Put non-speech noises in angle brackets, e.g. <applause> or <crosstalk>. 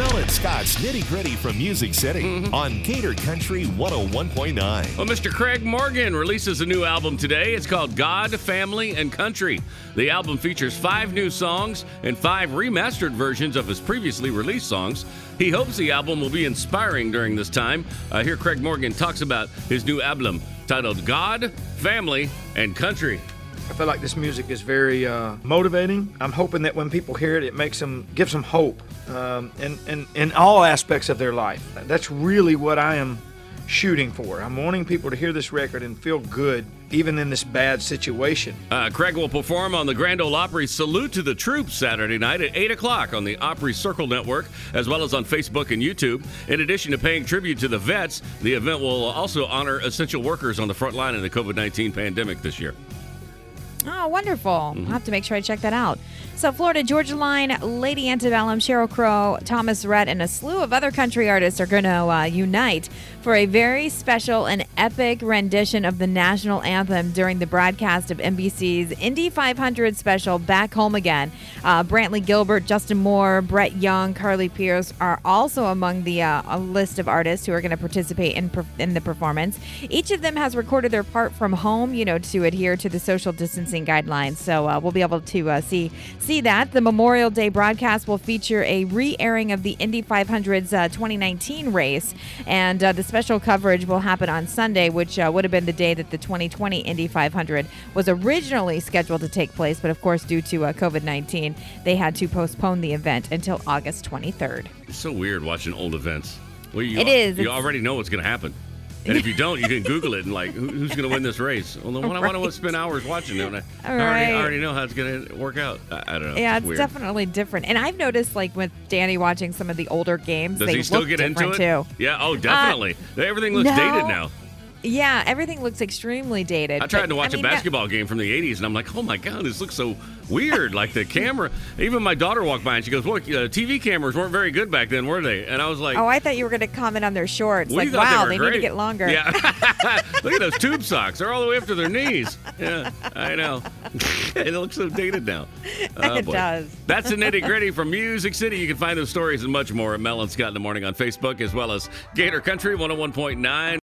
Mel and Scott's nitty gritty from Music City Mm-hmm. on Gator Country 101.9. Well, Mr. Craig Morgan releases a new album today. It's called God, Family, and Country. The album features five new songs and five remastered versions of his previously released songs. He hopes the album will be inspiring during this time. Uh, here, Craig Morgan talks about his new album titled God, Family, and Country. I feel like this music is very uh, motivating. I'm hoping that when people hear it, it makes them gives them hope um, in, in in all aspects of their life. That's really what I am shooting for. I'm wanting people to hear this record and feel good, even in this bad situation. Uh, Craig will perform on the Grand Ole Opry Salute to the Troops Saturday night at 8 o'clock on the Opry Circle Network, as well as on Facebook and YouTube. In addition to paying tribute to the vets, the event will also honor essential workers on the front line in the COVID 19 pandemic this year. Oh, wonderful. Mm-hmm. I'll have to make sure I check that out. So, Florida Georgia Line, Lady Antebellum, Sheryl Crow, Thomas Rhett, and a slew of other country artists are going to uh, unite for a very special and epic rendition of the national anthem during the broadcast of NBC's Indy 500 special Back Home Again. Uh, Brantley Gilbert, Justin Moore, Brett Young, Carly Pearce are also among the uh, list of artists who are going to participate in, per- in the performance. Each of them has recorded their part from home, you know, to adhere to the social distancing guidelines. So uh, we'll be able to uh, see see that. The Memorial Day broadcast will feature a re-airing of the Indy 500's uh, 2019 race, and uh, the special coverage will happen on Sunday, which uh, would have been the day that the 2020 Indy 500 was originally scheduled to take place. But of course, due to uh, COVID 19, they had to postpone the event until August 23rd. It's so weird watching old events. Well, you, It is. You It's- already know what's going to happen. And if you don't, you can Google it and like, who, who's going to win this race? Well, why do I Right. spend hours watching it? I, I, already, I already know how it's going to work out. I, I don't know. Yeah, it's weird. definitely different. And I've noticed, like with Danny watching some of the older games, Does they he still look get into it? different too. Yeah. Oh, uh, definitely. Everything looks no. dated now. Yeah, everything looks extremely dated. I tried but, to watch I mean, a basketball game from the 80s, and I'm like, oh my God, this looks so weird. Like the camera, even my daughter walked by and she goes, Look, uh, TV cameras weren't very good back then, were they? And I was like, Oh, I thought you were going to comment on their shorts. Like, wow, were they, need to get longer. Yeah. <laughs> Look at those tube socks. They're all the way up to their knees. Yeah, I know. <laughs> it looks so dated now. <laughs> Oh, It boy. does. That's the nitty gritty from Music City. You can find those stories and much more at Mel and Scott in the Morning on Facebook, as well as Gator Country 101.9.